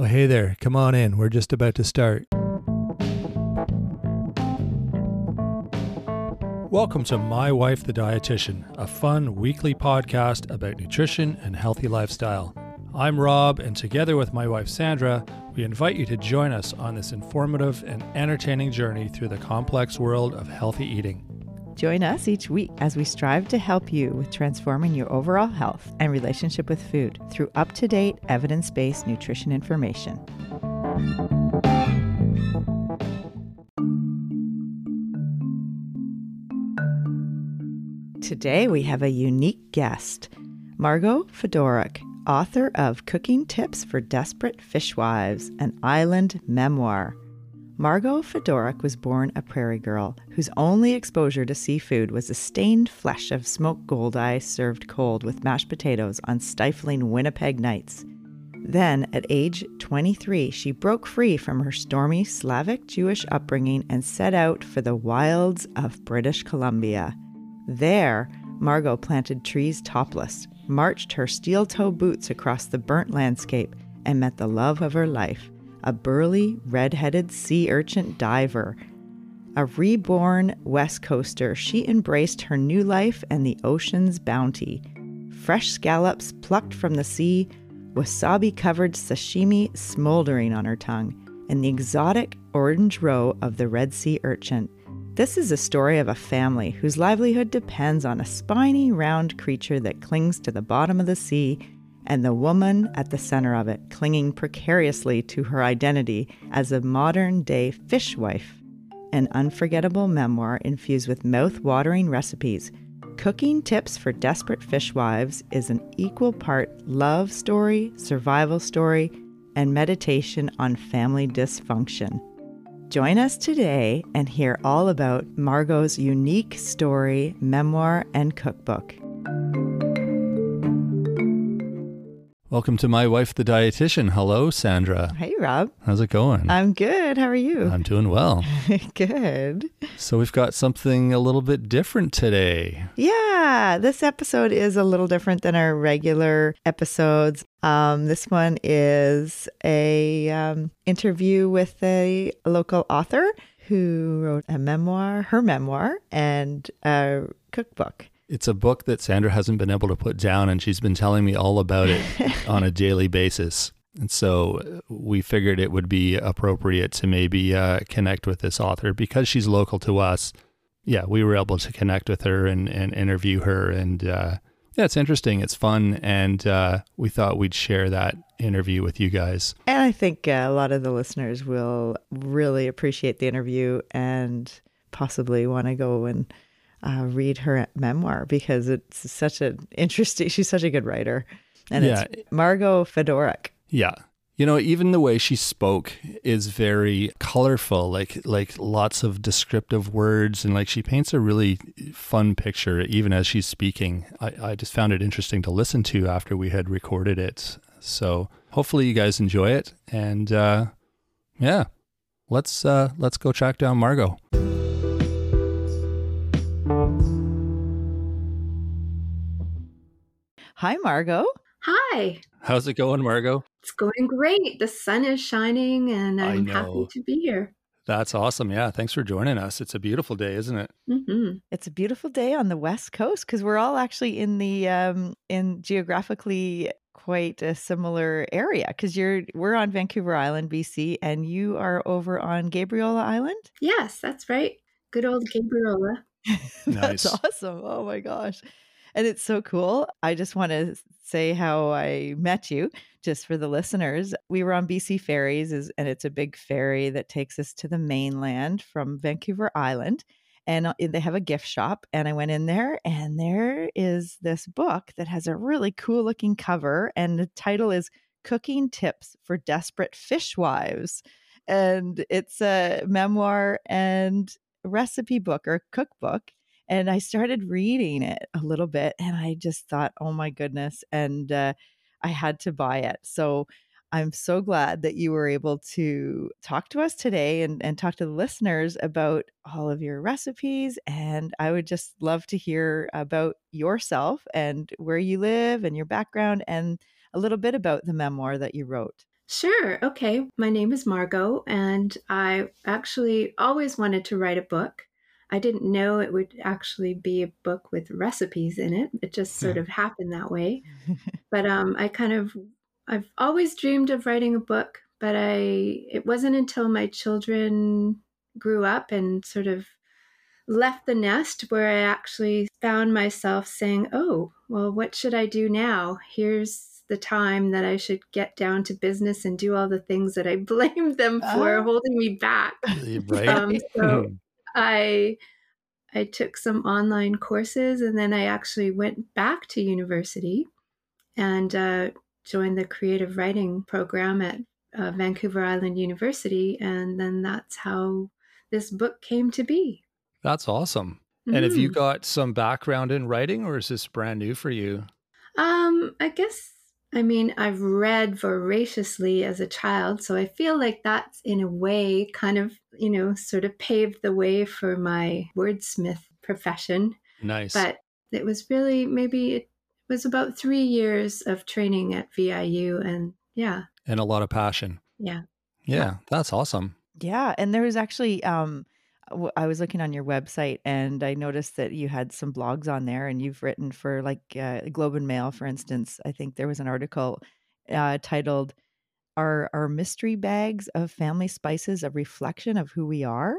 Oh, hey there. Come on in. We're just about to start. Welcome to My Wife the Dietitian, a fun weekly podcast about nutrition and healthy lifestyle. I'm Rob, and together with my wife Sandra, we invite you to join us on this informative and entertaining journey through the complex world of healthy eating. Join us each week as we strive to help you with transforming your overall health and relationship with food through up to date, evidence based nutrition information. Today we have a unique guest, Margot Fedoruk, author of Cooking Tips for Desperate Fishwives, an island memoir. Margot Fedoruk was born a prairie girl whose only exposure to seafood was the stained flesh of smoked goldeye served cold with mashed potatoes on stifling Winnipeg nights. Then, at age 23, she broke free from her stormy Slavic Jewish upbringing and set out for the wilds of British Columbia. There, Margot planted trees topless, marched her steel toe boots across the burnt landscape, and met the love of her life a burly, red headed sea urchin diver. A reborn West Coaster, she embraced her new life and the ocean's bounty. Fresh scallops plucked from the sea, wasabi covered sashimi smoldering on her tongue, and the exotic orange roe of the Red Sea urchin. This is a story of a family whose livelihood depends on a spiny, round creature that clings to the bottom of the sea and the woman at the center of it, clinging precariously to her identity as a modern day fishwife. An unforgettable memoir infused with mouth watering recipes. Cooking Tips for Desperate Fishwives is an equal part love story, survival story, and meditation on family dysfunction. Join us today and hear all about Margot's unique story, memoir, and cookbook. Welcome to My Wife the Dietitian. Hello, Sandra. Hey, Rob. How's it going? I'm good. How are you? I'm doing well. good. So, we've got something a little bit different today. Yeah, this episode is a little different than our regular episodes. Um, this one is a um, interview with a local author who wrote a memoir, her memoir, and a cookbook. It's a book that Sandra hasn't been able to put down, and she's been telling me all about it on a daily basis. And so uh, we figured it would be appropriate to maybe uh, connect with this author because she's local to us. Yeah, we were able to connect with her and, and interview her. And uh, yeah, it's interesting. It's fun. And uh, we thought we'd share that interview with you guys. And I think uh, a lot of the listeners will really appreciate the interview and possibly want to go and uh, read her memoir because it's such an interesting. She's such a good writer, and yeah. it's Margot Fedoruk. Yeah, you know, even the way she spoke is very colorful, like like lots of descriptive words, and like she paints a really fun picture even as she's speaking. I, I just found it interesting to listen to after we had recorded it. So hopefully you guys enjoy it, and uh, yeah, let's uh, let's go track down Margot. Hi, Margot. Hi. How's it going, Margot? It's going great. The sun is shining and I'm happy to be here. That's awesome. Yeah. Thanks for joining us. It's a beautiful day, isn't it? Mm-hmm. It's a beautiful day on the West Coast because we're all actually in the, um, in geographically quite a similar area because you're we're on Vancouver Island, BC, and you are over on Gabriola Island. Yes, that's right. Good old Gabriola. that's nice. awesome. Oh my gosh. And it's so cool. I just want to say how I met you just for the listeners. We were on BC Ferries, and it's a big ferry that takes us to the mainland from Vancouver Island. And uh, they have a gift shop. And I went in there, and there is this book that has a really cool looking cover. And the title is Cooking Tips for Desperate Fishwives. And it's a memoir and recipe book or cookbook and I started reading it a little bit and I just thought, oh my goodness. And uh, I had to buy it. So I'm so glad that you were able to talk to us today and, and talk to the listeners about all of your recipes. And I would just love to hear about yourself and where you live and your background and a little bit about the memoir that you wrote. Sure. Okay. My name is Margot, and I actually always wanted to write a book. I didn't know it would actually be a book with recipes in it. It just sort of happened that way. but um, I kind of, I've always dreamed of writing a book, but I, it wasn't until my children grew up and sort of left the nest where I actually found myself saying, oh, well, what should I do now? Here's the time that I should get down to business and do all the things that I blamed them for oh. holding me back. Right. Um, so I I took some online courses and then I actually went back to university and uh, joined the creative writing program at uh, Vancouver Island University. And then that's how this book came to be. That's awesome. Mm-hmm. And have you mm. got some background in writing or is this brand new for you? Um, I guess I mean, I've read voraciously as a child, so I feel like that's in a way kind of, you know, sort of paved the way for my wordsmith profession. Nice. But it was really maybe it was about three years of training at VIU and yeah. And a lot of passion. Yeah. Yeah, that's awesome. Yeah. And there was actually um I was looking on your website and I noticed that you had some blogs on there and you've written for like uh, Globe and Mail, for instance. I think there was an article uh, titled "Are Our Mystery Bags of Family Spices a Reflection of Who We Are?"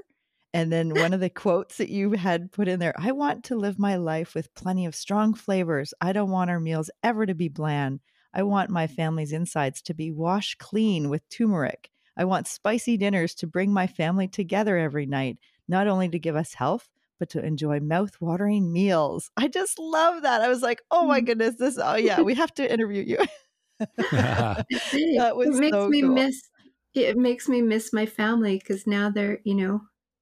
And then one of the quotes that you had put in there I want to live my life with plenty of strong flavors. I don't want our meals ever to be bland. I want my family's insides to be washed clean with turmeric. I want spicy dinners to bring my family together every night not only to give us health, but to enjoy mouth-watering meals. I just love that. I was like, oh my mm. goodness, this, oh yeah, we have to interview you. that was it makes so me cool. miss it makes me miss my family because now they're, you know,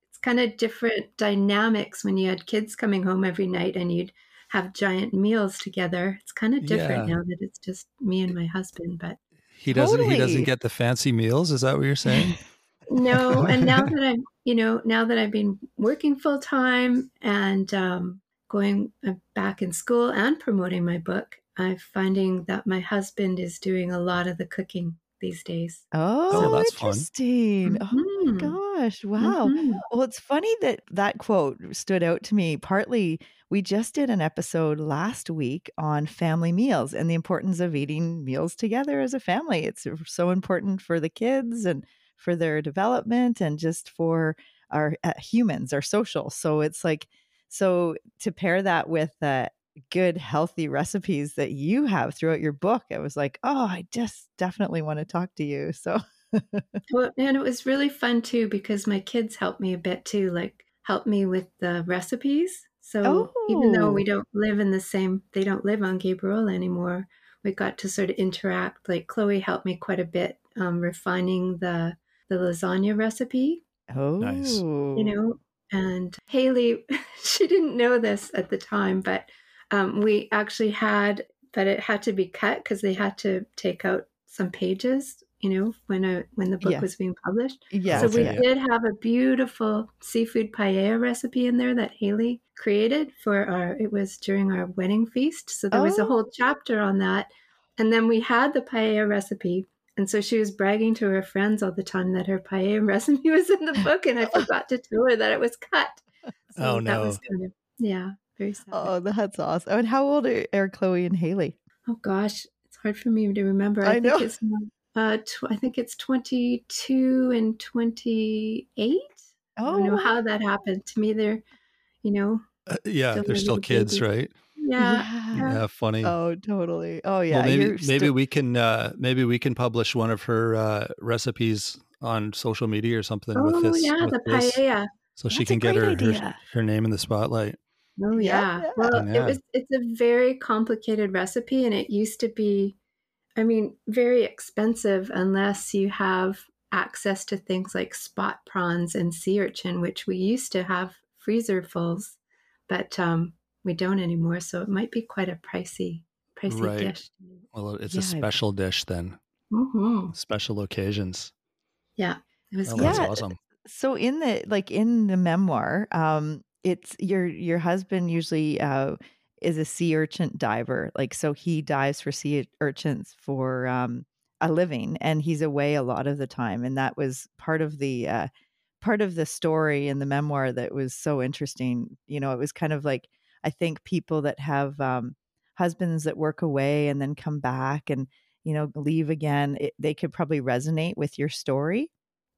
it's kind of different dynamics when you had kids coming home every night and you'd have giant meals together. It's kind of different yeah. now that it's just me and my husband, but he doesn't totally. he doesn't get the fancy meals, is that what you're saying? no, and now that I'm you know, now that I've been working full time and um, going uh, back in school and promoting my book, I'm finding that my husband is doing a lot of the cooking these days. Oh, so, that's interesting. Fun. Oh my mm-hmm. gosh. Wow. Mm-hmm. Well, it's funny that that quote stood out to me. Partly, we just did an episode last week on family meals and the importance of eating meals together as a family. It's so important for the kids and for their development and just for our uh, humans, our social. So it's like, so to pair that with uh, good, healthy recipes that you have throughout your book, it was like, oh, I just definitely want to talk to you. So, well, and it was really fun too because my kids helped me a bit too, like help me with the recipes. So oh. even though we oh. don't live in the same, they don't live on Gabriola anymore. We got to sort of interact. Like Chloe helped me quite a bit um, refining the the lasagna recipe. Oh, nice. You know, and Haley, she didn't know this at the time, but um, we actually had, but it had to be cut because they had to take out some pages. You know, when a when the book yeah. was being published. Yeah. So we yeah. did have a beautiful seafood paella recipe in there that Haley created for our. It was during our wedding feast, so there oh. was a whole oh. chapter on that. And then we had the paella recipe and so she was bragging to her friends all the time that her paella recipe was in the book, and I forgot to tell her that it was cut. So oh no! That was kind of yeah, very sad. Oh, that's awesome. And how old are, are Chloe and Haley? Oh gosh, it's hard for me to remember. I, I know. Think it's, uh, tw- I think it's twenty-two and twenty-eight. Oh, I don't know oh. how that happened. To me, they're, you know, uh, yeah, they're still kids, right? Yeah. yeah. funny. Oh, totally. Oh, yeah. Well, maybe maybe we can uh, maybe we can publish one of her uh, recipes on social media or something oh, with this. yeah, with the this, paella. So That's she can get her, her, her name in the spotlight. Oh yeah. yeah. Well, yeah. it was it's a very complicated recipe and it used to be I mean, very expensive unless you have access to things like spot prawns and sea urchin, which we used to have freezer fulls. But um, we don't anymore. So it might be quite a pricey, pricey right. dish. Well, it's yeah, a special dish then. Mm-hmm. Special occasions. Yeah, it was. Oh, that's awesome. So in the like in the memoir, um, it's your your husband usually uh, is a sea urchin diver. Like so, he dives for sea urchins for um, a living and he's away a lot of the time and that was part of the uh, part of the story in the memoir that was so interesting you know it was kind of like i think people that have um, husbands that work away and then come back and you know leave again it, they could probably resonate with your story.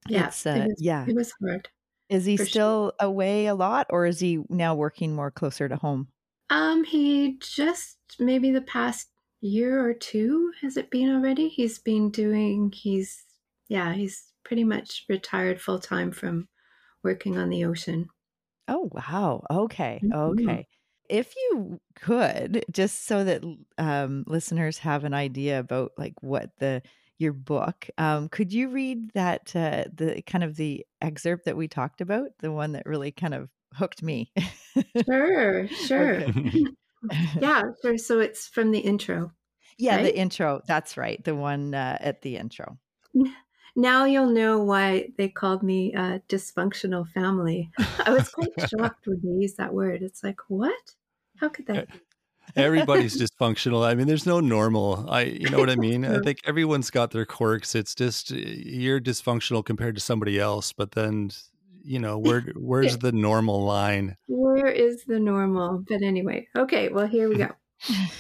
Yeah uh, it was, yeah. it was hard is he still sure. away a lot or is he now working more closer to home? Um he just maybe the past year or two has it been already? He's been doing he's yeah he's pretty much retired full time from working on the ocean. Oh wow. Okay mm-hmm. okay if you could just so that um, listeners have an idea about like what the your book um, could you read that uh, the kind of the excerpt that we talked about the one that really kind of hooked me sure sure yeah, sure. So it's from the intro. Yeah, right? the intro. That's right. The one uh, at the intro. Now you'll know why they called me a dysfunctional family. I was quite shocked when they used that word. It's like, what? How could that be? Everybody's dysfunctional. I mean, there's no normal. I, you know what I mean? I think everyone's got their quirks. It's just eh, you're dysfunctional compared to somebody else, but then you know where where's the normal line where is the normal but anyway okay well here we go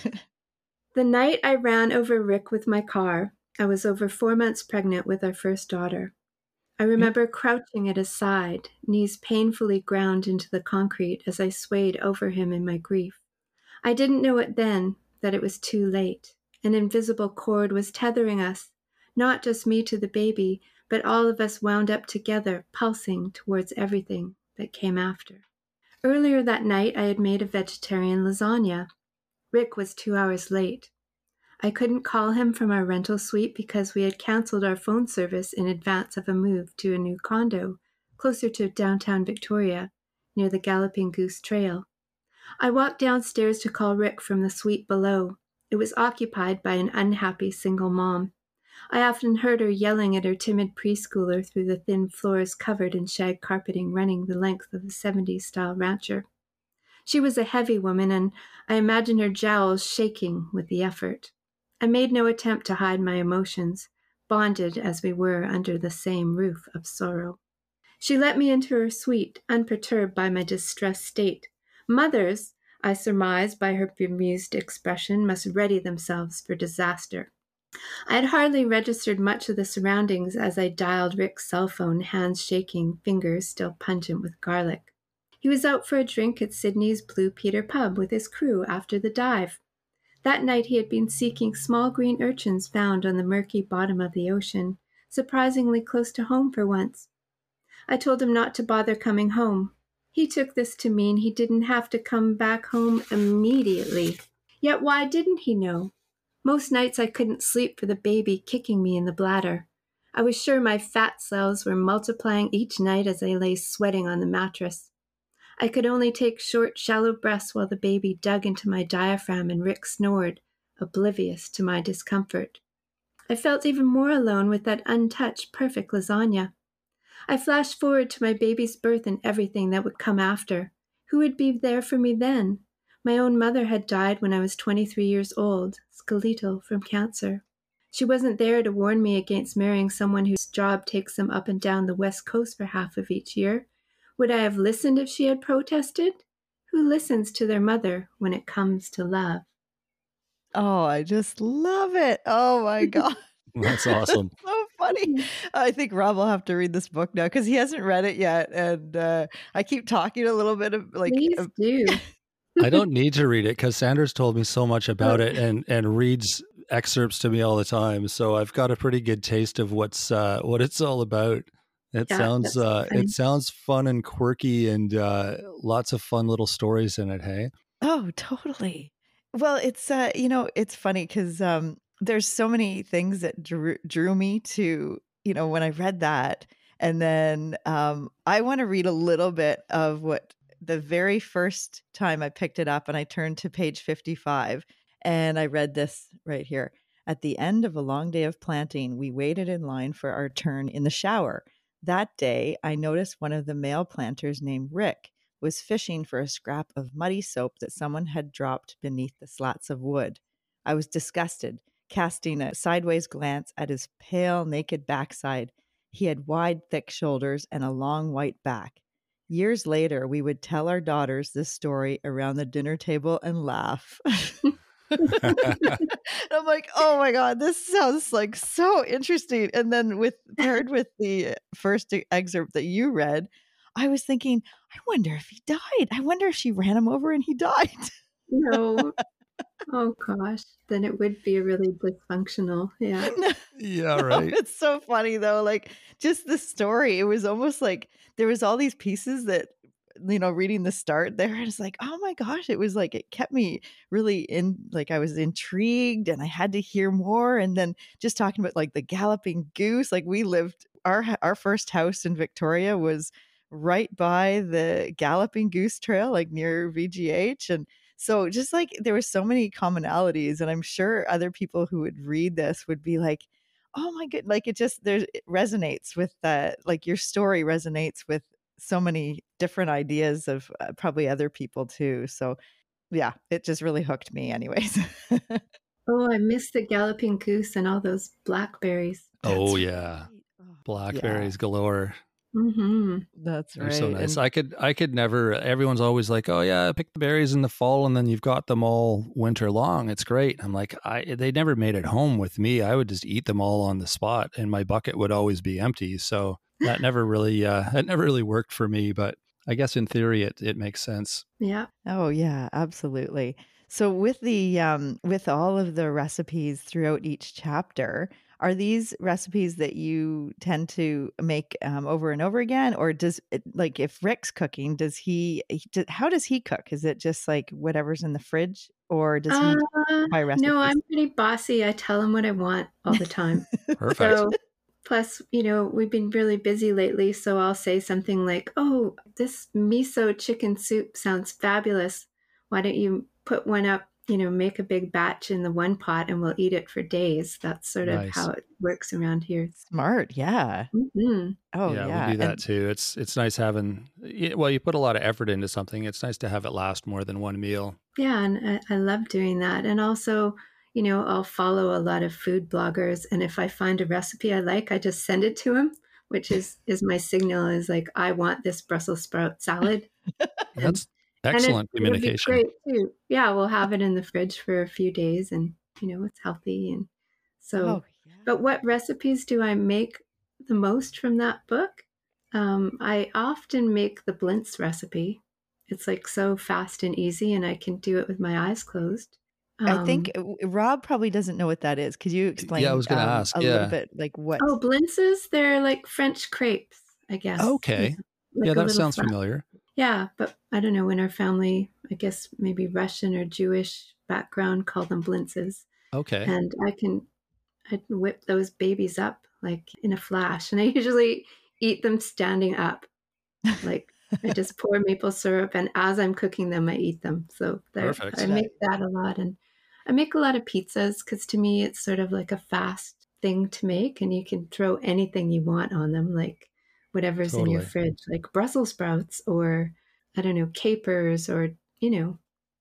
the night i ran over rick with my car i was over four months pregnant with our first daughter i mm. remember crouching at his side knees painfully ground into the concrete as i swayed over him in my grief i didn't know it then that it was too late an invisible cord was tethering us not just me to the baby but all of us wound up together, pulsing towards everything that came after. Earlier that night, I had made a vegetarian lasagna. Rick was two hours late. I couldn't call him from our rental suite because we had canceled our phone service in advance of a move to a new condo closer to downtown Victoria, near the Galloping Goose Trail. I walked downstairs to call Rick from the suite below. It was occupied by an unhappy single mom. I often heard her yelling at her timid preschooler through the thin floors covered in shag carpeting running the length of the 70s style rancher. She was a heavy woman, and I imagined her jowls shaking with the effort. I made no attempt to hide my emotions, bonded as we were under the same roof of sorrow. She let me into her suite, unperturbed by my distressed state. Mothers, I surmised by her bemused expression, must ready themselves for disaster. I had hardly registered much of the surroundings as I dialed Rick's cell phone, hands shaking, fingers still pungent with garlic. He was out for a drink at Sidney's Blue Peter pub with his crew after the dive. That night he had been seeking small green urchins found on the murky bottom of the ocean, surprisingly close to home for once. I told him not to bother coming home. He took this to mean he didn't have to come back home immediately. Yet why didn't he know? Most nights I couldn't sleep for the baby kicking me in the bladder. I was sure my fat cells were multiplying each night as I lay sweating on the mattress. I could only take short, shallow breaths while the baby dug into my diaphragm and Rick snored, oblivious to my discomfort. I felt even more alone with that untouched, perfect lasagna. I flashed forward to my baby's birth and everything that would come after. Who would be there for me then? My own mother had died when I was 23 years old, skeletal from cancer. She wasn't there to warn me against marrying someone whose job takes them up and down the west coast for half of each year. Would I have listened if she had protested? Who listens to their mother when it comes to love? Oh, I just love it. Oh my God. That's awesome. so funny. I think Rob will have to read this book now because he hasn't read it yet. And uh, I keep talking a little bit of like. Please do. I don't need to read it because Sandra's told me so much about it and and reads excerpts to me all the time. So I've got a pretty good taste of what's uh, what it's all about. It yeah, sounds uh, it sounds fun and quirky and uh, lots of fun little stories in it. Hey. Oh, totally. Well, it's uh, you know it's funny because um, there's so many things that drew, drew me to you know when I read that, and then um, I want to read a little bit of what the very first time I picked it up and I turned to page 55 and I read this right here. At the end of a long day of planting, we waited in line for our turn in the shower. That day, I noticed one of the male planters named Rick was fishing for a scrap of muddy soap that someone had dropped beneath the slats of wood. I was disgusted. casting a sideways glance at his pale, naked backside. He had wide, thick shoulders and a long white back. Years later, we would tell our daughters this story around the dinner table and laugh. I'm like, oh my god, this sounds like so interesting. And then with paired with the first excerpt that you read, I was thinking, I wonder if he died. I wonder if she ran him over and he died. No. Oh gosh, then it would be really dysfunctional. Yeah. yeah, oh, right. it's so funny though. Like just the story, it was almost like there was all these pieces that you know, reading the start there, it's like, oh my gosh, it was like it kept me really in like I was intrigued and I had to hear more. And then just talking about like the galloping goose, like we lived our our first house in Victoria was right by the galloping goose trail, like near VGH. And so just like there were so many commonalities, and I'm sure other people who would read this would be like, oh my god, like it just there it resonates with that, like your story resonates with so many different ideas of uh, probably other people too. So yeah, it just really hooked me anyways. oh, I miss the galloping goose and all those blackberries. oh yeah. Oh, blackberries yeah. galore. Mm-hmm. That's right. They're so nice. And I could, I could never. Everyone's always like, "Oh yeah, pick the berries in the fall, and then you've got them all winter long. It's great." I'm like, I they never made it home with me. I would just eat them all on the spot, and my bucket would always be empty. So that never really, uh, that never really worked for me. But I guess in theory, it it makes sense. Yeah. Oh yeah, absolutely. So with the um, with all of the recipes throughout each chapter, are these recipes that you tend to make um, over and over again, or does it, like if Rick's cooking, does he? How does he cook? Is it just like whatever's in the fridge, or does he uh, buy recipes? No, I'm pretty bossy. I tell him what I want all the time. Perfect. So, plus, you know, we've been really busy lately, so I'll say something like, "Oh, this miso chicken soup sounds fabulous. Why don't you put one up you know, make a big batch in the one pot and we'll eat it for days. That's sort of nice. how it works around here. Smart, yeah. Mm-hmm. Oh, yeah, yeah. we do that and, too. It's it's nice having. Well, you put a lot of effort into something. It's nice to have it last more than one meal. Yeah, and I, I love doing that. And also, you know, I'll follow a lot of food bloggers, and if I find a recipe I like, I just send it to them which is is my signal is like I want this Brussels sprout salad. That's Excellent and it, communication. great too. Yeah, we'll have it in the fridge for a few days, and you know it's healthy. And so, oh, yeah. but what recipes do I make the most from that book? Um, I often make the blintz recipe. It's like so fast and easy, and I can do it with my eyes closed. Um, I think um, Rob probably doesn't know what that is. Could you explain? Yeah, I was going to um, ask a yeah. little bit, like what? Oh, blintzes. They're like French crepes, I guess. Okay. Like yeah, that sounds familiar. Yeah, but I don't know. In our family, I guess maybe Russian or Jewish background call them blintzes. Okay. And I can, I can whip those babies up like in a flash, and I usually eat them standing up. Like I just pour maple syrup, and as I'm cooking them, I eat them. So I make that a lot, and I make a lot of pizzas because to me it's sort of like a fast thing to make, and you can throw anything you want on them, like whatever's totally. in your fridge, like Brussels sprouts or I don't know, capers or, you know.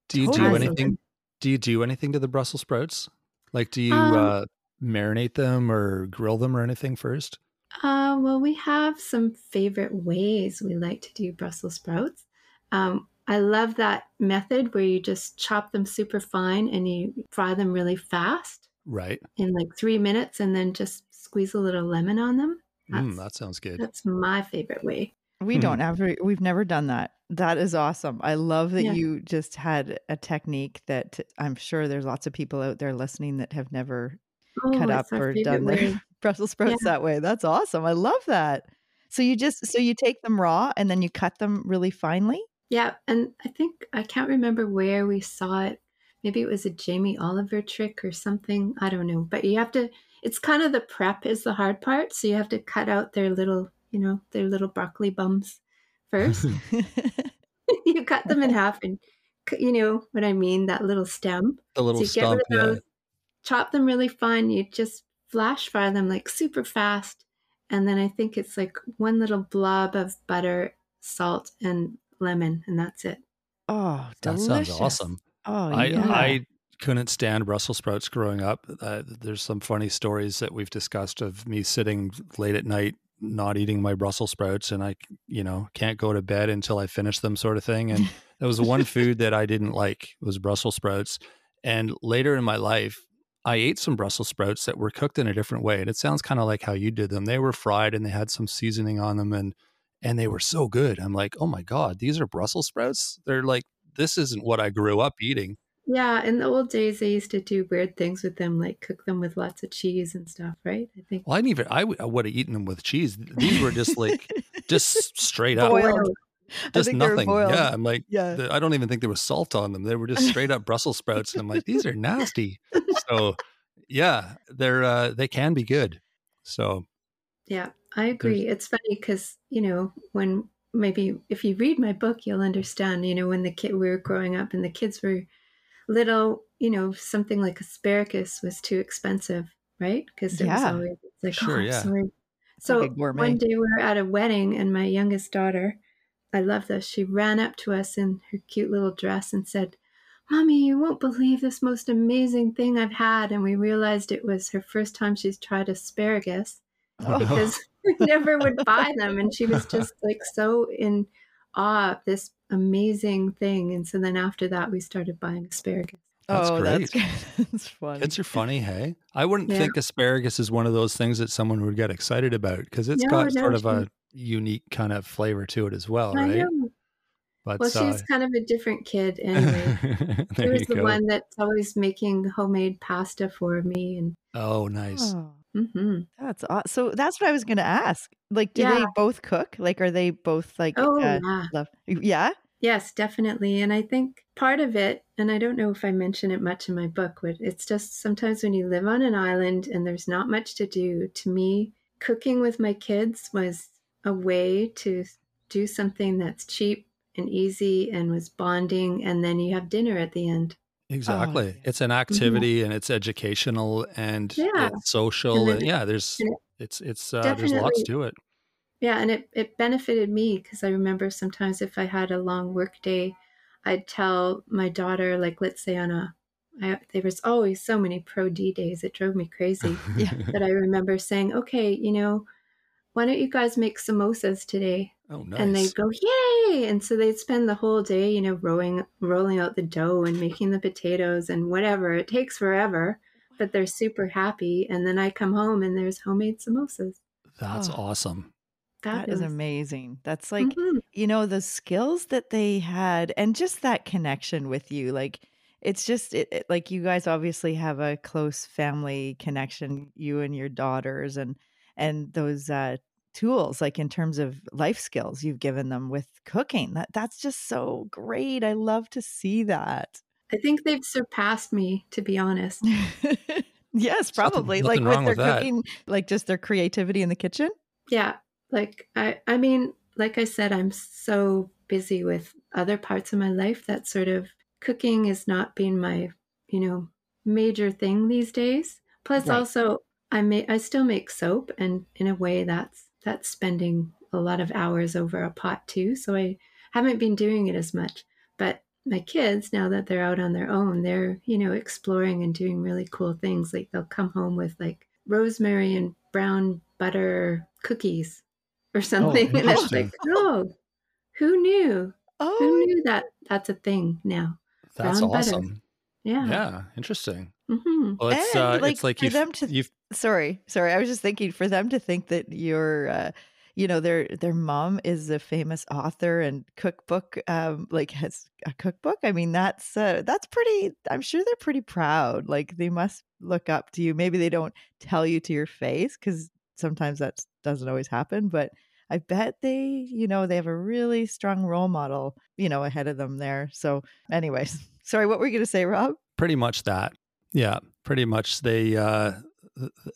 Do you do anything? Do you do anything to the Brussels sprouts? Like, do you um, uh, marinate them or grill them or anything first? Uh, well, we have some favorite ways we like to do Brussels sprouts. Um, I love that method where you just chop them super fine and you fry them really fast. Right. In like three minutes and then just squeeze a little lemon on them. Mm, that sounds good. That's my favorite way. We hmm. don't have we've never done that. That is awesome. I love that yeah. you just had a technique that I'm sure there's lots of people out there listening that have never oh, cut up or done their Brussels sprouts yeah. that way. That's awesome. I love that. So you just so you take them raw and then you cut them really finely? Yeah, and I think I can't remember where we saw it. Maybe it was a Jamie Oliver trick or something. I don't know. But you have to it's kind of the prep is the hard part. So you have to cut out their little, you know, their little broccoli bums first. you cut them in half and, you know what I mean? That little stem. The little so stump, yeah. Those, chop them really fine. You just flash fry them like super fast. And then I think it's like one little blob of butter, salt, and lemon, and that's it. Oh, delicious. that sounds awesome. Oh, I, yeah. I couldn't stand Brussels sprouts growing up. Uh, there's some funny stories that we've discussed of me sitting late at night not eating my Brussels sprouts and I, you know, can't go to bed until I finish them sort of thing. And that was one food that I didn't like was Brussels sprouts. And later in my life, I ate some Brussels sprouts that were cooked in a different way. And it sounds kind of like how you did them. They were fried and they had some seasoning on them and and they were so good. I'm like, "Oh my god, these are Brussels sprouts?" They're like this isn't what I grew up eating. Yeah, in the old days, they used to do weird things with them, like cook them with lots of cheese and stuff, right? I think. Well, I didn't even. I, w- I would have eaten them with cheese. These were just like, just straight up, boiled. just nothing. Yeah, I'm like, yeah. The, I don't even think there was salt on them. They were just straight up Brussels sprouts, and I'm like, these are nasty. So, yeah, they're uh, they can be good. So. Yeah, I agree. It's funny because you know when maybe if you read my book, you'll understand. You know, when the kid we were growing up and the kids were little, you know, something like asparagus was too expensive, right? Because it yeah. was always like, oh, sure, oh, yeah. sorry. So one day we were at a wedding, and my youngest daughter, I love this. She ran up to us in her cute little dress and said, Mommy, you won't believe this most amazing thing I've had. And we realized it was her first time she's tried asparagus oh, because we never would buy them. And she was just like so in awe of this amazing thing. And so then after that, we started buying asparagus. That's oh, great. That's, that's funny. Kids are funny, hey? I wouldn't yeah. think asparagus is one of those things that someone would get excited about because it's no, got no, sort of a unique kind of flavor to it as well, I right? Know. But, well, she's uh, kind of a different kid anyway. she was the go. one that's always making homemade pasta for me. And oh, nice. Oh. Mm-hmm. That's awesome. so. That's what I was going to ask. Like, do yeah. they both cook? Like, are they both like? Oh uh, yeah. Love, yeah. Yes, definitely. And I think part of it, and I don't know if I mention it much in my book, but it's just sometimes when you live on an island and there's not much to do. To me, cooking with my kids was a way to do something that's cheap and easy and was bonding, and then you have dinner at the end. Exactly. Oh, it's an mm-hmm. activity mm-hmm. and it's educational and yeah. it's social. And, and yeah, there's it, it's it's uh, there's lots to it. Yeah, and it it benefited me because I remember sometimes if I had a long work day, I'd tell my daughter like let's say on a I, there was always so many pro D days. It drove me crazy. yeah. But I remember saying, okay, you know, why don't you guys make samosas today? Oh, nice. And they'd go, yay! And so they'd spend the whole day, you know, rolling rolling out the dough and making the potatoes and whatever. It takes forever, but they're super happy. And then I come home and there's homemade samosas. That's oh, awesome. that is amazing. That's like, mm-hmm. you know, the skills that they had and just that connection with you. Like, it's just it, it, like you guys obviously have a close family connection, you and your daughters, and and those uh, tools like in terms of life skills you've given them with cooking that that's just so great i love to see that. I think they've surpassed me to be honest. Yes probably nothing, nothing like with their with cooking like just their creativity in the kitchen. Yeah like i i mean like i said i'm so busy with other parts of my life that sort of cooking is not being my you know major thing these days. Plus right. also I may I still make soap and in a way that's that's spending a lot of hours over a pot too. So I haven't been doing it as much. But my kids, now that they're out on their own, they're, you know, exploring and doing really cool things. Like they'll come home with like rosemary and brown butter cookies or oh, something. Oh, and it's like, oh, who knew? Oh. Who knew that that's a thing now? That's brown awesome. Butter. Yeah. Yeah. Interesting. Mm-hmm. Well, it's, and, uh, like, it's like for them to, you've, sorry, sorry. I was just thinking for them to think that you're, uh, you know, their their mom is a famous author and cookbook, um, like has a cookbook. I mean, that's uh, that's pretty. I'm sure they're pretty proud. Like they must look up to you. Maybe they don't tell you to your face because sometimes that doesn't always happen, but. I bet they, you know, they have a really strong role model, you know, ahead of them there. So, anyways, sorry, what were you going to say, Rob? Pretty much that. Yeah, pretty much. They uh,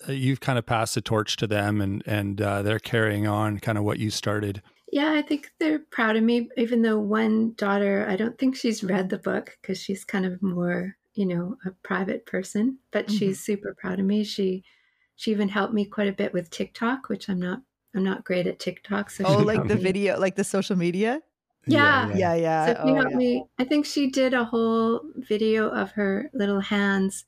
you've kind of passed the torch to them, and and uh, they're carrying on kind of what you started. Yeah, I think they're proud of me. Even though one daughter, I don't think she's read the book because she's kind of more, you know, a private person. But mm-hmm. she's super proud of me. She she even helped me quite a bit with TikTok, which I'm not I'm not great at TikTok. So oh, like the me. video, like the social media. Yeah. Yeah, yeah. Sophie Oh, helped yeah. me. I think she did a whole video of her little hands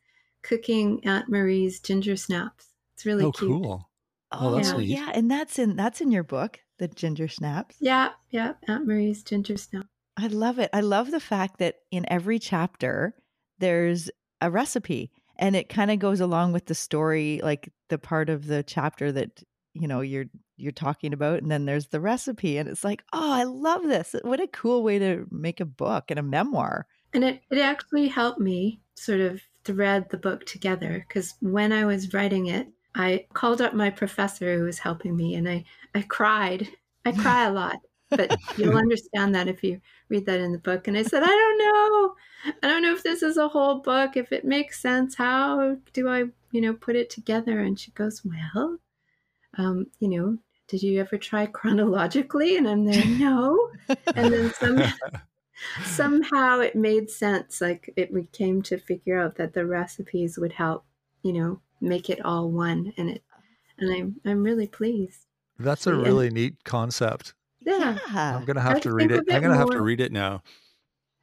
cooking Aunt Marie's ginger snaps. It's really oh, cute. cool. Oh, oh that's Yeah. neat. yeah, and that's in that's in your book, the ginger snaps. Yeah, yeah, Aunt Marie's ginger snap. I love it. I love the fact that in every chapter there's a recipe and it kind of goes along with the story like the part of the chapter that you know you're you're talking about and then there's the recipe and it's like, "Oh, I love this. What a cool way to make a book and a memoir." And it, it actually helped me sort of thread the book together because when I was writing it, I called up my professor who was helping me and I, I cried. I cry a lot, but you'll understand that if you read that in the book. And I said, I don't know. I don't know if this is a whole book, if it makes sense. How do I, you know, put it together? And she goes, Well, um, you know, did you ever try chronologically? And I'm there, no. And then some, somehow it made sense. Like it we came to figure out that the recipes would help, you know, make it all one. And it, and I'm I'm really pleased. That's a And- really neat concept. Yeah. I'm gonna have have to to read it. I'm gonna have to read it now.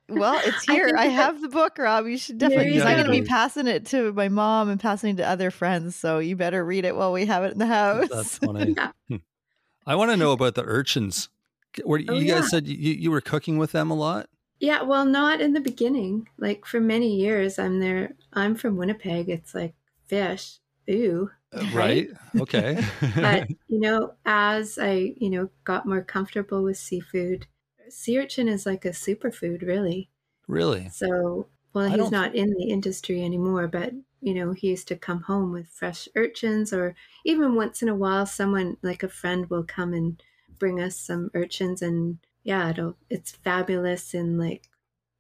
Well, it's here. think I, have the book, Rob. You should There definitely. you I'm going to be passing it to my mom and passing it to other friends. So you better read it while we have it in the house. That's funny. Yeah. Hmm. I want to know about the urchins. Were, Oh, you guys yeah. said you, you were cooking with them a lot? Yeah, well, not in the beginning. Like for many years, I'm there. I'm from Winnipeg. It's like fish, ooh. Uh, Right. Okay. But you know, as I you know got more comfortable with seafood, sea urchin is like a superfood, really. really? So, well, he's not in the industry anymore, but you know, he used to come home with fresh urchins, or even once in a while, someone like a friend will come and bring us some urchins, and yeah, it'll it's fabulous in like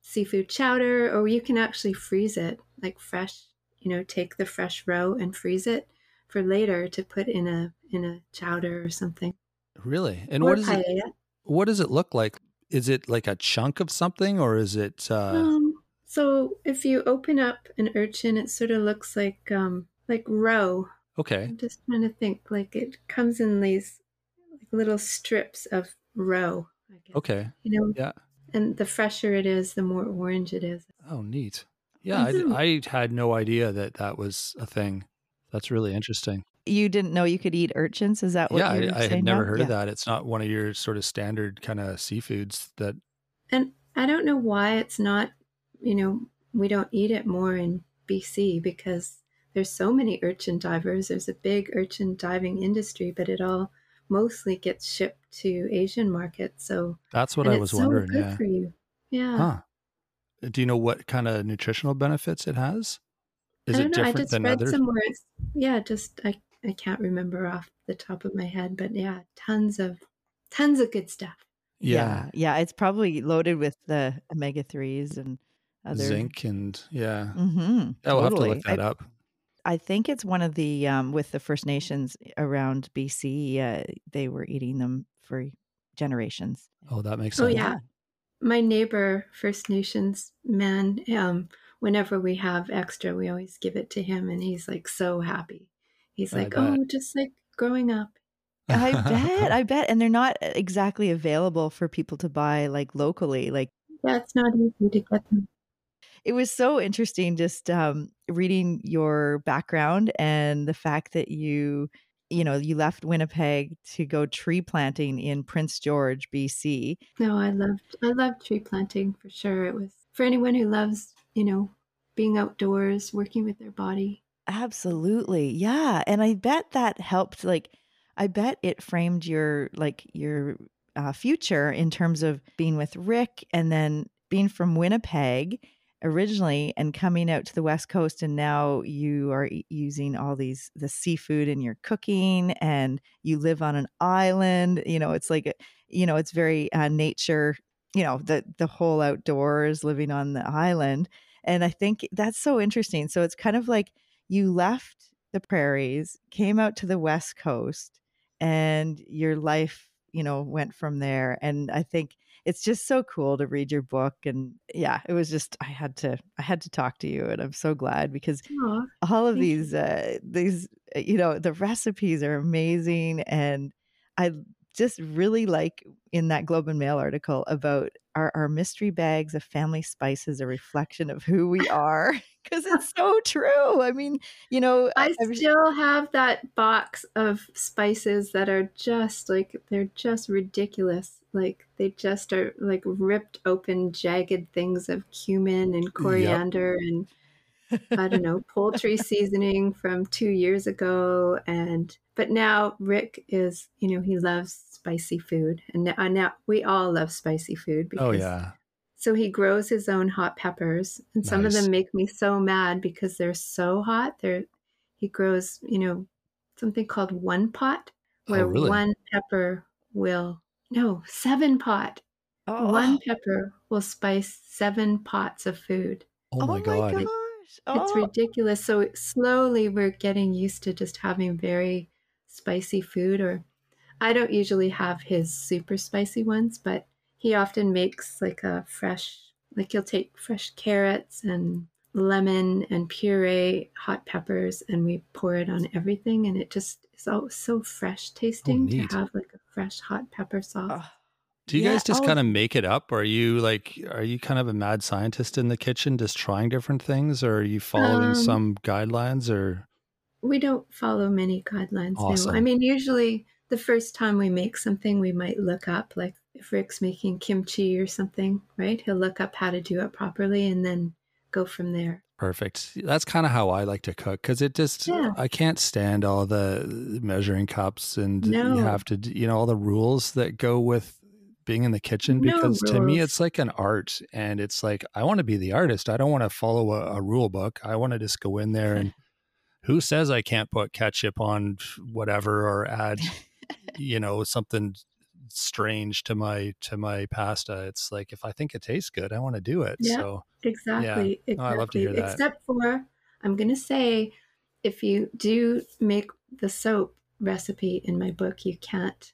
seafood chowder, or you can actually freeze it like fresh. You know, take the fresh roe and freeze it for later to put in a in a chowder or something. Really? And or what is it? What does it look like? Is it like a chunk of something, or is it? Uh, Um, so if you open up an urchin, it sort of looks like um like roe. okay. I'm just trying to think. Like it comes in these little strips of roe. Okay. You know. Yeah. And the fresher it is, the more orange it is. Oh, neat. Yeah, Mhm. I, I had no idea that that was a thing. That's really interesting. you didn't know you could eat urchins? Is that what yeah, you were I, I had saying, never Rob? heard Yeah. of that. It's not one of your sort of standard kind of seafoods that. And I don't know why it's not. You know, we don't eat it more in BC because there's so many urchin divers. There's a big urchin diving industry, but it all mostly gets shipped to Asian markets. So That's what I was so wondering. good yeah. for you. Yeah. Huh. Do you know what kind of nutritional benefits it has? Is I it don't know. I different just than read other? somewhere. Yeah, just I I can't remember off the top of my head, but yeah, tons of tons of good stuff. Yeah. yeah, It's probably loaded with the omega threes and other Zinc and yeah. Mm-hmm, Yeah, we'll have to look that I, up. I think it's one of the um, with the First Nations around BC. Uh, they were eating them for generations. Oh, that makes sense. Oh yeah, my neighbor First Nations man. Um, whenever we have extra, we always give it to him, and he's like so happy. He's I like, bet. oh, just like growing up. I bet, I bet, and they're not exactly available for people to buy like locally. Like Yeah, it's not easy to get them. It was so interesting just um, reading your background and the fact that you you know you left winnipeg to go tree planting in prince george bc No, I loved I loved tree planting for sure. It was for anyone who loves you know being outdoors, working with their body. absolutely yeah and i bet that helped like i bet it framed your like your uh, future in terms of being with rick and then being from winnipeg originally and coming out to the west coast and now you are using all these the seafood in your cooking and you live on an island you know it's like you know it's very uh, nature you know the the whole outdoors living on the island and i think that's so interesting. So it's kind of like you left the prairies came out to the west coast and your life you know went from there and i think it's just so cool to read your book and yeah it was just i had to i had to talk to you and i'm so glad because Aw, all of you. these uh these uh, you know the recipes are amazing and i just really like in that Globe and Mail article about our, our mystery bags of family spices a reflection of who we are because it's so true i mean you know i still have that box of spices that are just like they're just ridiculous like they just are like ripped open jagged things of cumin and coriander yep. and I don't know, poultry seasoning from two years ago. And, but now Rick is, you know, he loves spicy food. And now, now we all love spicy food. Oh, because, oh, yeah. So he grows his own hot peppers. And some of them make me so mad because they're so hot. They're, he grows, you know, something called one pot, where oh, really? one pepper will, no, seven pot. Oh. One oh. pepper will spice seven pots of food. Oh my, oh God. My God. Oh. It's ridiculous. So slowly we're getting used to just having very spicy food or I don't usually have his super spicy ones, but he often makes like a fresh like he'll take fresh carrots and lemon and puree hot peppers and we pour it on everything and it just is all so fresh tasting oh, to have like a fresh hot pepper sauce. Oh. Do you yeah, guys just kind of make it up? Or are you like, are you kind of a mad scientist in the kitchen, just trying different things, or are you following um, some guidelines? Or we don't follow many guidelines. Awesome. No, I mean, usually the first time we make something, we might look up, like if Rick's making kimchi or something, right? He'll look up how to do it properly, and then go from there. Perfect. That's kind of how I like to cook because it just, yeah. I can't stand all the measuring cups and no. you have to, you know, all the rules that go with being in the kitchen because no to me it's like an art and it's like I want to be the artist. I don't want to follow a, a rule book. I want to just go in there and who says I can't put ketchup on whatever or add you know something strange to my to my pasta. It's like if I think it tastes good, I want to do it. Yeah, so exactly. Yeah. exactly. Oh, I love to hear that. Except for I'm gonna say if you do make the soap recipe in my book, you can't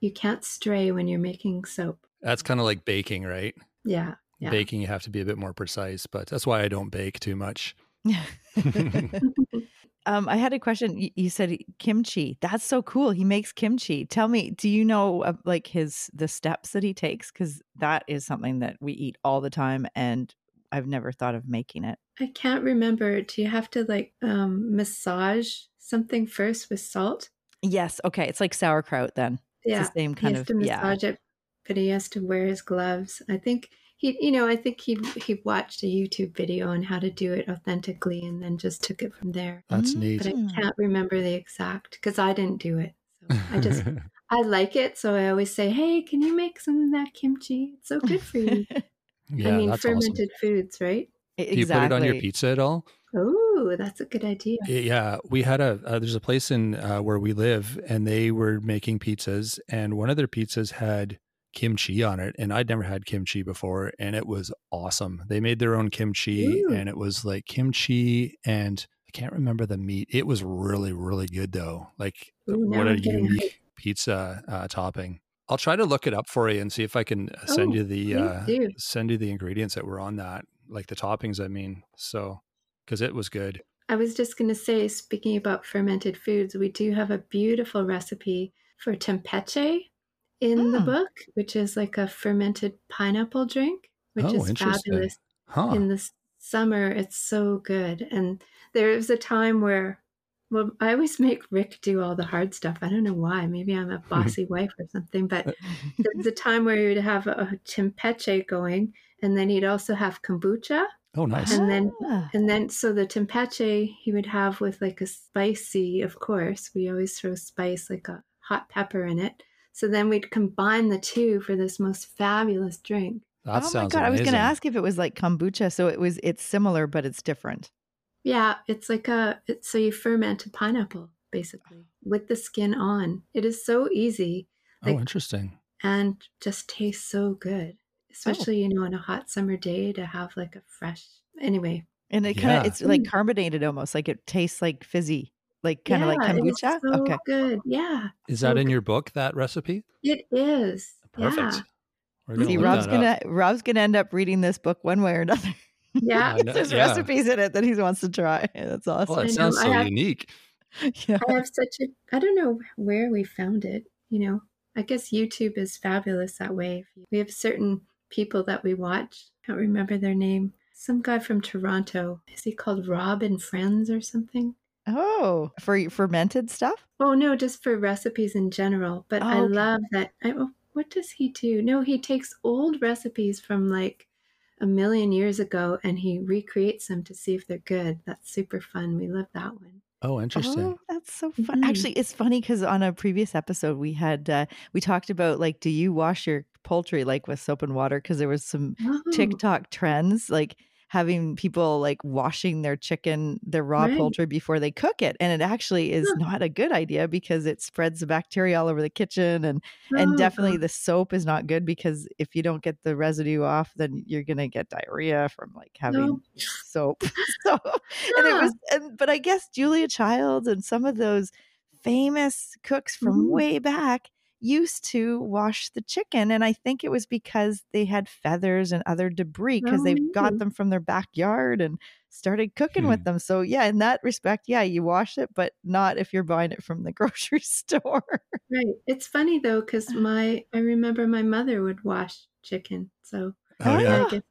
you can't stray when you're making soap. That's kind of like baking, right? Yeah, yeah. Baking, you have to be a bit more precise, but that's why I don't bake too much. um, I had a question. You said kimchi. That's so cool. He makes kimchi. Tell me, do you know uh, like his the steps that he takes? Because that is something that we eat all the time, and I've never thought of making it. I can't remember. Do you have to like um, massage something first with salt? Yes. Okay. It's like sauerkraut then yeah, the same kind he has of to massage yeah. it, but he has to wear his gloves. I think he, you know, I think he he watched a YouTube video on how to do it authentically, and then just took it from there. That's neat. But I can't remember the exact because I didn't do it. So I just I like it, so I always say, "Hey, can you make some of that kimchi? It's so good for you." yeah, I mean, fermented awesome. foods, right? Exactly. Do you put it on your pizza at all? Oh, that's a good idea. Yeah, we had a uh, there's a place in uh, where we live, and they were making pizzas, and one of their pizzas had kimchi on it, and I'd never had kimchi before, and it was awesome. They made their own kimchi, Ooh. and it was like kimchi, and I can't remember the meat. It was really really good though. Like Ooh, what a unique pizza uh, topping. I'll try to look it up for you and see if I can uh, send oh, you the uh, send you the ingredients that were on that, like the toppings. I mean, so because it was good. I was just going to say, speaking about fermented foods, we do have a beautiful recipe for tepache in mm. the hmm. book, which is like a fermented pineapple drink, which oh, is fabulous. Huh. In the summer, it's so good. And there was a time where, well, I always make Rick do all the hard stuff. I don't know why. Maybe I'm a bossy wife or something. But there was a time where he would have a tepache going, and then he'd also have kombucha Oh, nice. And then, ah. and then, so the tepache he would have with like a spicy, of course, we always throw spice, like a hot pepper in it. So then we'd combine the two for this most fabulous drink. That oh sounds my god! Amazing. I was going to ask if it was like kombucha, so it was. It's similar, but it's different. Yeah, it's like a. It's, so you ferment a pineapple basically with the skin on. It is so easy. Oh, like, oh, interesting. And just tastes so good. Oh. especially oh. you know on a hot summer day to have like a fresh anyway and it kind of it's like mm. carbonated almost like it tastes like fizzy like kind of yeah, like kombucha so okay good yeah is so that in good. your book that recipe it is perfect yeah. Gonna See, Rob's gonna up. Rob's gonna end up reading this book one way or another. Yeah, there's yeah. recipes in it that he wants to try. That's awesome. Well, it sounds so have, unique. Yeah. I have such a I don't know where we found it. You know, I guess YouTube is fabulous that way. We have certain people that we watch. I can't remember their name. Some guy from Toronto. Is he called Rob and Friends or something? Oh, for fermented stuff? Oh no, just for recipes in general. But Oh, I okay. love that. I, oh, what does he do? No, he takes old recipes from like a million years ago and he recreates them to see if they're good. That's super fun. We love that one. Oh, interesting. Oh, that's so fun. Mhm. Actually, it's funny because on a previous episode we had uh, we talked about like, do you wash your poultry like with soap and water? Because there was some Oh, TikTok trends like having people like washing their chicken, their raw Right. poultry before they cook it, and it actually is not a good idea because it spreads the bacteria all over the kitchen, and and oh, definitely the soap is not good because if you don't get the residue off, then you're gonna get diarrhea from like having No. soap. so and it was and but I guess Julia Child and some of those famous cooks from Mhm. way back used to wash the chicken and I think it was because they had feathers and other debris because Oh, they got them from their backyard and started cooking with Hmm. them. So yeah, in that respect, yeah, you wash it, but not if you're buying it from the grocery store. Right. It's funny though, because my I remember my mother would wash chicken. So Oh, yeah. I guess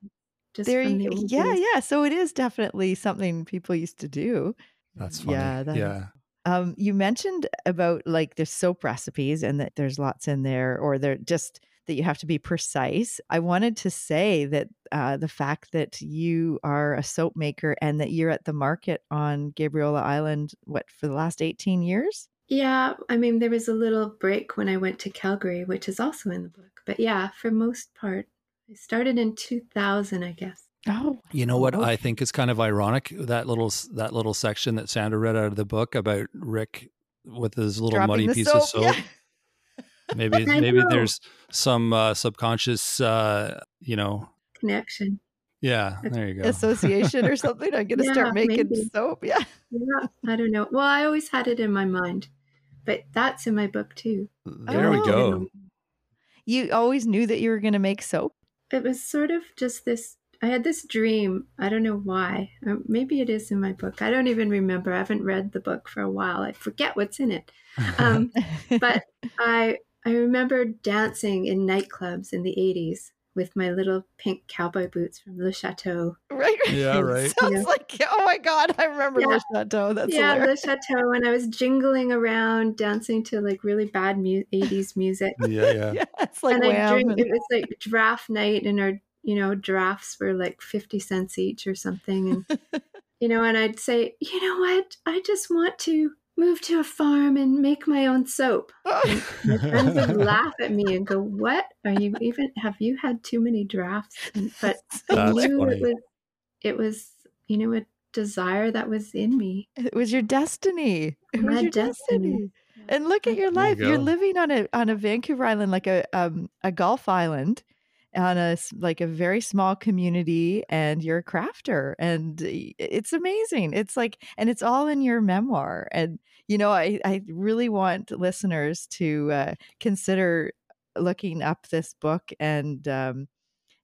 just there from the Yeah, days. yeah. So it is definitely something people used to do. That's funny. Yeah, that- yeah. Um, you mentioned about like the soap recipes and that there's lots in there, or they're just that you have to be precise. I wanted to say that uh, the fact that you are a soap maker and that you're at the market on Gabriola Island, what, for the last 18 years? Yeah, I mean there was a little break when I went to Calgary, which is also in the book. But yeah, for most part, I started in 2000, I guess. Oh, You know what I think is kind of ironic that little that little section that Sandra read out of the book about Rick with his little dropping muddy piece soap. of soap. Yeah. Maybe maybe know. there's some uh, subconscious, uh, you know. Connection. Yeah, there you go. Association or something. I'm going to Yeah, start making maybe. soap. Yeah. Yeah, I don't know. Well, I always had it in my mind, but that's in my book too. there we Oh. go. You always knew that you were going to make soap. It was sort of just this. I had this dream. I don't know why. Maybe it is in my book. I don't even remember. I haven't read the book for a while. I forget what's in it. Um, but I I remember dancing in nightclubs in the 80s with my little pink cowboy boots from Le Chateau. right. Yeah, right. Sounds Yeah. like, oh my God, I remember Yeah. Le Chateau. That's yeah, hilarious. Le Chateau. And I was jingling around dancing to like really bad mu- 80s music. yeah, yeah. Yeah, it's like and I Wham! drink, and- it was like draft night and our, you know, drafts were like 50 cents each or something. And, you know, and I'd say, you know what? I just want to move to a farm and make my own soap. My friends would laugh at me and go, "What are you even? Have you had too many drafts?" And, but I knew funny. it was, it was, you know, a desire that was in me. It was your destiny. It was My your destiny. destiny. And look at your There you life. You're living on a on a Vancouver island, like a um a Gulf island, on a like a very small community, and you're a crafter, and it's amazing. It's like, and it's all in your memoir. And you know, I I really want listeners to uh, consider looking up this book and um,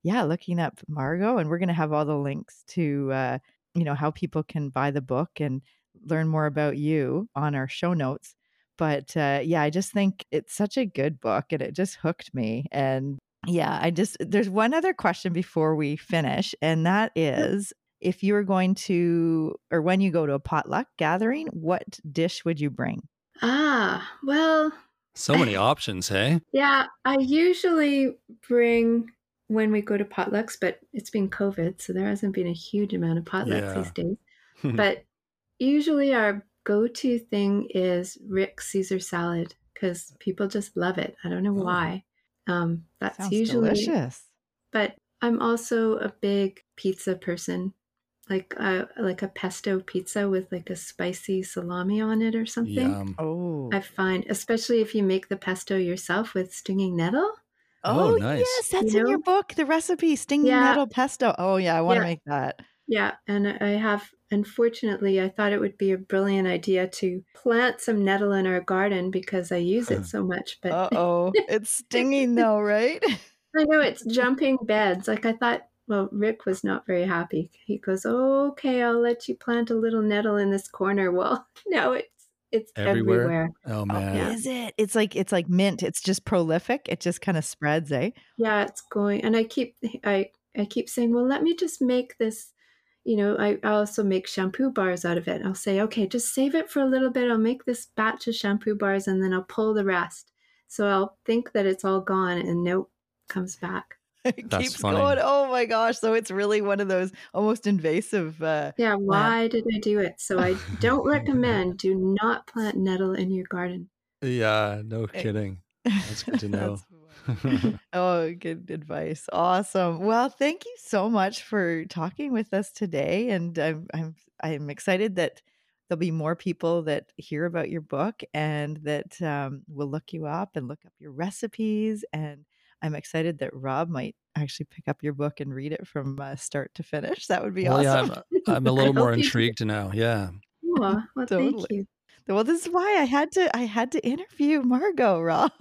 yeah, looking up Margot, and we're going to have all the links to uh, you know how people can buy the book and learn more about you on our show notes. But uh, yeah, I just think it's such a good book, and it just hooked me. And yeah, I just there's one other question before we finish, and that is. If you were going to, or when you go to a potluck gathering, what dish would you bring? Ah, well, So many options, hey? yeah. I usually bring when we go to potlucks, but it's been COVID, so there hasn't been a huge amount of potlucks Yeah. these days. but usually our go-to thing is Rick Caesar salad because people just love it. I don't know Oh. why. Um, that's Sounds usually delicious. but I'm also a big pizza person. Like a like a pesto pizza with like a spicy salami on it or something. Yum. Oh, I find, especially if you make the pesto yourself with stinging nettle. Oh, Oh, nice. yes, that's You in your book. The recipe, stinging Yeah. nettle pesto. Oh yeah, I want to Yeah. make that. Yeah, and I have. Unfortunately, I thought it would be a brilliant idea to plant some nettle in our garden because I use it so much. But Uh oh, it's stinging though, right? I know it's jumping beds. Like I thought, well, Rick was not very happy. He goes, oh, "Okay, I'll let you plant a little nettle in this corner." Well, now it's It's Everywhere? everywhere. Oh man. yeah. Is it? It's like it's like mint. It's just prolific. It just kind of spreads, eh? Yeah, it's going. And I keep I I keep saying, well, let me just make this. You know, I, I also make shampoo bars out of it. I'll say, okay, just save it for a little bit. I'll make this batch of shampoo bars and then I'll pull the rest. So I'll think that it's all gone and nope, comes back. It That's keeps funny. going. Oh my gosh! So it's really one of those almost invasive. Uh, Yeah, why did I do it? So I don't recommend do not plant nettle in your garden. Yeah, no Eh. kidding. That's good to know. That's- oh, good advice. Awesome. Well, thank you so much for talking with us today, and I'm I'm I'm excited that there'll be more people that hear about your book and that um, will look you up and look up your recipes. And I'm excited that Rob might actually pick up your book and read it from uh, start to finish. That would be well, awesome. yeah, I'm, I'm a I little more hope you do. intrigued now. Yeah. Oh, well, Totally. thank you. Well, this is why I had to I had to interview Margot, Rob.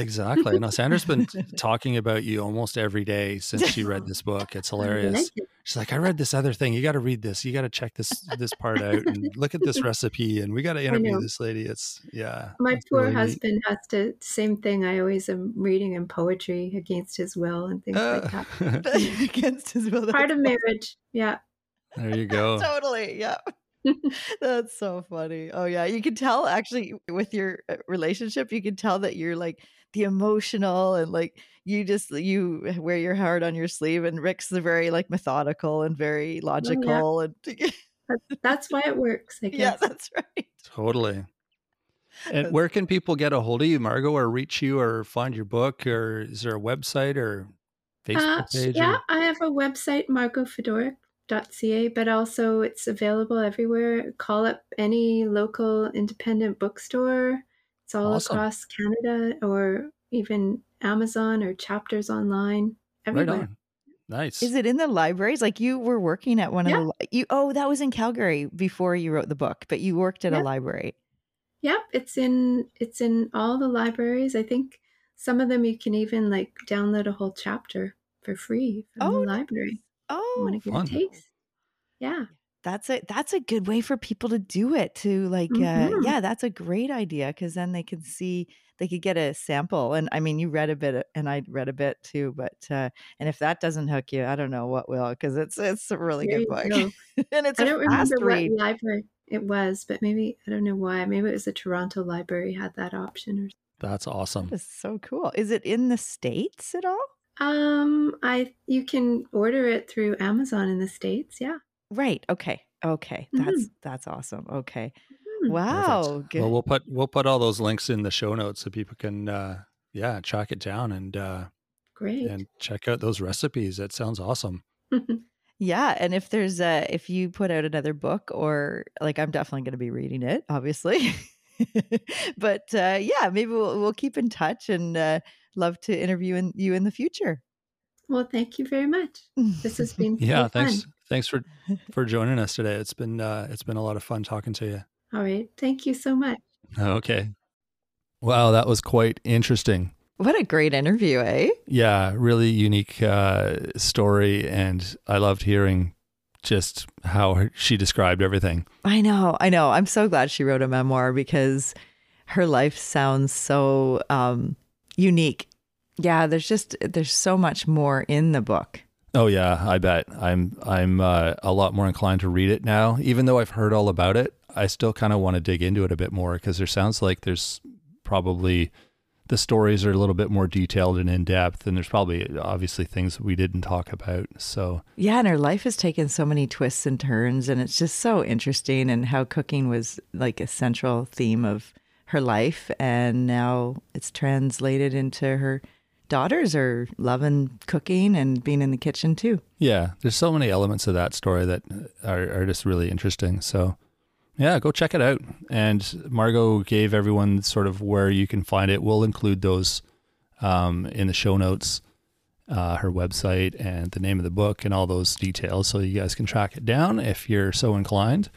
Exactly. Now, Sandra's been talking about you almost every day since she read this book. It's hilarious. She's like, I read this other thing. You got to read this. You got to check this this part out and look at this recipe. And we got to interview this lady. It's yeah. My poor really neat. husband has to same thing. I always am reading him poetry against his will and things like Uh, that. Against his will. Part of marriage. Yeah. there you go. totally yeah that's so funny oh yeah you can tell actually with your uh, relationship you can tell that you're like the emotional and like you just you wear your heart on your sleeve and rick's the very like methodical and very logical and That's why it works, I yeah guess. that's right Totally. And That's- where can people get a hold of you, Margot, or reach you, or find your book, or is there a website or Facebook Uh, page? yeah, or- I have a website, margotfedoruk.ca, but also it's available everywhere. Call up any local independent bookstore. It's all Awesome. across Canada or even Amazon or chapters online. right Everywhere. on. Nice. is it in the libraries like you were working at one Yeah. of the li- you oh that was in calgary before you wrote the book but you worked at a library Yep, it's in it's in all the libraries. I think some of them you can even like download a whole chapter for free from Oh, the nice. library. Oh Want to get fun. a taste? Yeah. That's a that's a good way for people to do it to like uh Mhm. yeah that's a great idea because then they can see they could get a sample and I mean you read a bit uh, and I read a bit too but uh and if that doesn't hook you I don't know what will because it's it's a really There good book go. and it's I a don't fast remember read what library it was, but maybe I don't know why. Maybe it was the Toronto Library had that option or That's awesome. that is so cool is it in the states at all um I you can order it through Amazon in the States, yeah. right okay okay that's that's awesome okay Hmm. wow Perfect. good Well, we'll put we'll put all those links in the show notes so people can uh yeah track it down and uh Great. and check out those recipes. That sounds awesome. Yeah, and if there's a if you put out another book or like I'm definitely going to be reading it, obviously. but uh, yeah, maybe we'll we'll keep in touch and uh, love to interview in, you in the future. well, thank you very much. This has been Yeah, thanks fun. thanks for for joining us today. It's been uh it's been a lot of fun talking to you. All right. Thank you so much. Okay. Wow, that was quite interesting. what a great interview, eh? Yeah, really unique uh, story, and I loved hearing just how her, she described everything. I know, I know. I'm so glad she wrote a memoir because her life sounds so um, unique. Yeah, there's just there's so much more in the book. Oh yeah, I bet. I'm I'm uh, a lot more inclined to read it now, even though I've heard all about it. I still kind of want to dig into it a bit more because there sounds like there's probably the stories are a little bit more detailed and in depth, and there's probably obviously things that we didn't talk about. So Yeah, and her life has taken so many twists and turns, and it's just so interesting. And how cooking was like a central theme of her life, and now it's translated into her daughters are loving cooking and being in the kitchen too. yeah, there's so many elements of that story that are, are just really interesting. So yeah, go check it out. And Margot gave everyone sort of where you can find it. We'll include those um, in the show notes, uh, her website and the name of the book and all those details, so you guys can track it down if you're so inclined.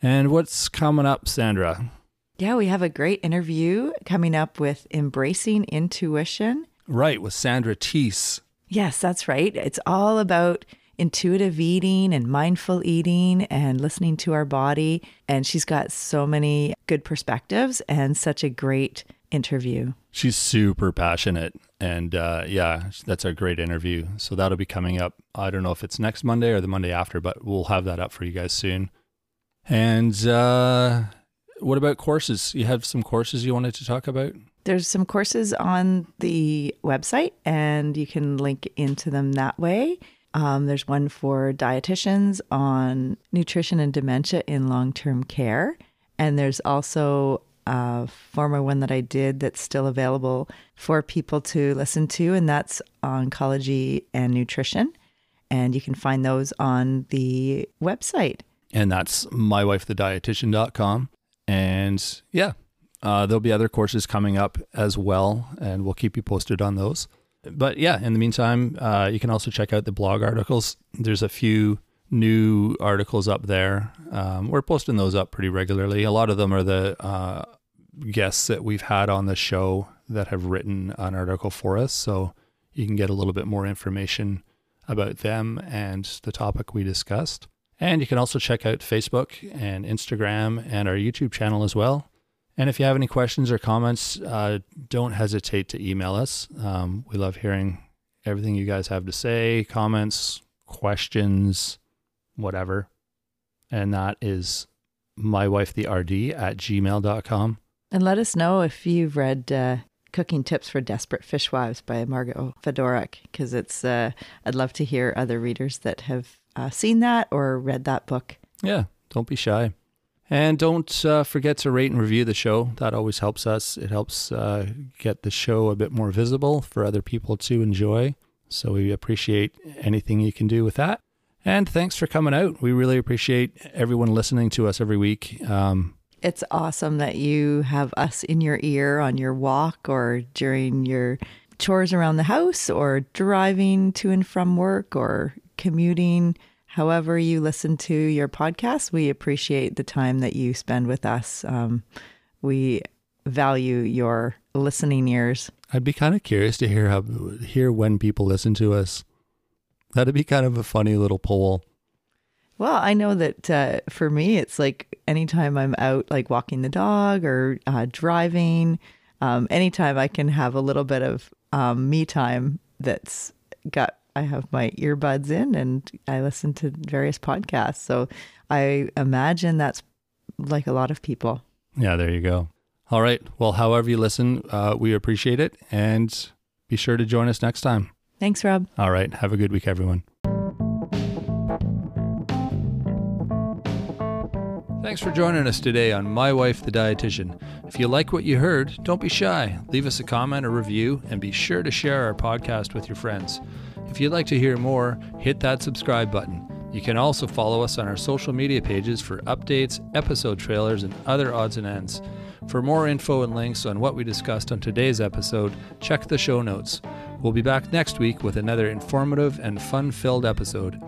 And what's coming up, Sandra? Yeah, we have a great interview coming up with embracing intuition. Right, with Sandra Teese. Yes, that's right. It's all about intuitive eating and mindful eating and listening to our body. And she's got so many good perspectives and such a great interview. She's super passionate. And uh, yeah, that's a great interview. So that'll be coming up. I don't know if it's next Monday or the Monday after, but we'll have that up for you guys soon. And uh, what about courses? You have some courses you wanted to talk about? There's some courses on the website, and you can link into them that way. Um, there's one for dietitians on nutrition and dementia in long term care. And there's also a former one that I did that's still available for people to listen to, and that's oncology and nutrition. And you can find those on the website. And that's mywifethedietitian.com. And yeah, uh, there'll be other courses coming up as well, and we'll keep you posted on those but yeah, in the meantime, uh, you can also check out the blog articles. There's a few new articles up there. Um, we're posting those up pretty regularly. A lot of them are the uh, guests that we've had on the show that have written an article for us. So you can get a little bit more information about them and the topic we discussed. And you can also check out Facebook and Instagram and our YouTube channel as well. And if you have any questions or comments, uh, don't hesitate to email us. Um, we love hearing everything you guys have to say, comments, questions, whatever. And that is mywifetherd at gmail.com. And let us know if you've read uh, Cooking Tips for Desperate Fishwives by Margot Fedoruk, because it's, uh, I'd love to hear other readers that have uh, seen that or read that book. Yeah, don't be shy. And don't uh, forget to rate and review the show. That always helps us. It helps uh, get the show a bit more visible for other people to enjoy. So we appreciate anything you can do with that. And thanks for coming out. We really appreciate everyone listening to us every week. Um, it's awesome that you have us in your ear on your walk or during your chores around the house or driving to and from work or commuting however you listen to your podcast, we appreciate the time that you spend with us. Um, we value your listening ears. I'd be kind of curious to hear how hear when people listen to us. That'd be kind of a funny little poll. Well, I know that uh, for me, it's like anytime I'm out, like walking the dog or uh, driving, um, anytime I can have a little bit of um, me time that's got I have my earbuds in and I listen to various podcasts. So I imagine that's like a lot of people. Yeah, there you go. All right. Well, however you listen, uh, we appreciate it. And be sure to join us next time. Thanks, Rob. All right. Have a good week, everyone. Thanks for joining us today on My Wife the Dietitian. If you like what you heard, don't be shy. Leave us a comment or review and be sure to share our podcast with your friends. If you'd like to hear more, hit that subscribe button. You can also follow us on our social media pages for updates, episode trailers, and other odds and ends. For more info and links on what we discussed on today's episode, check the show notes. We'll be back next week with another informative and fun filled episode.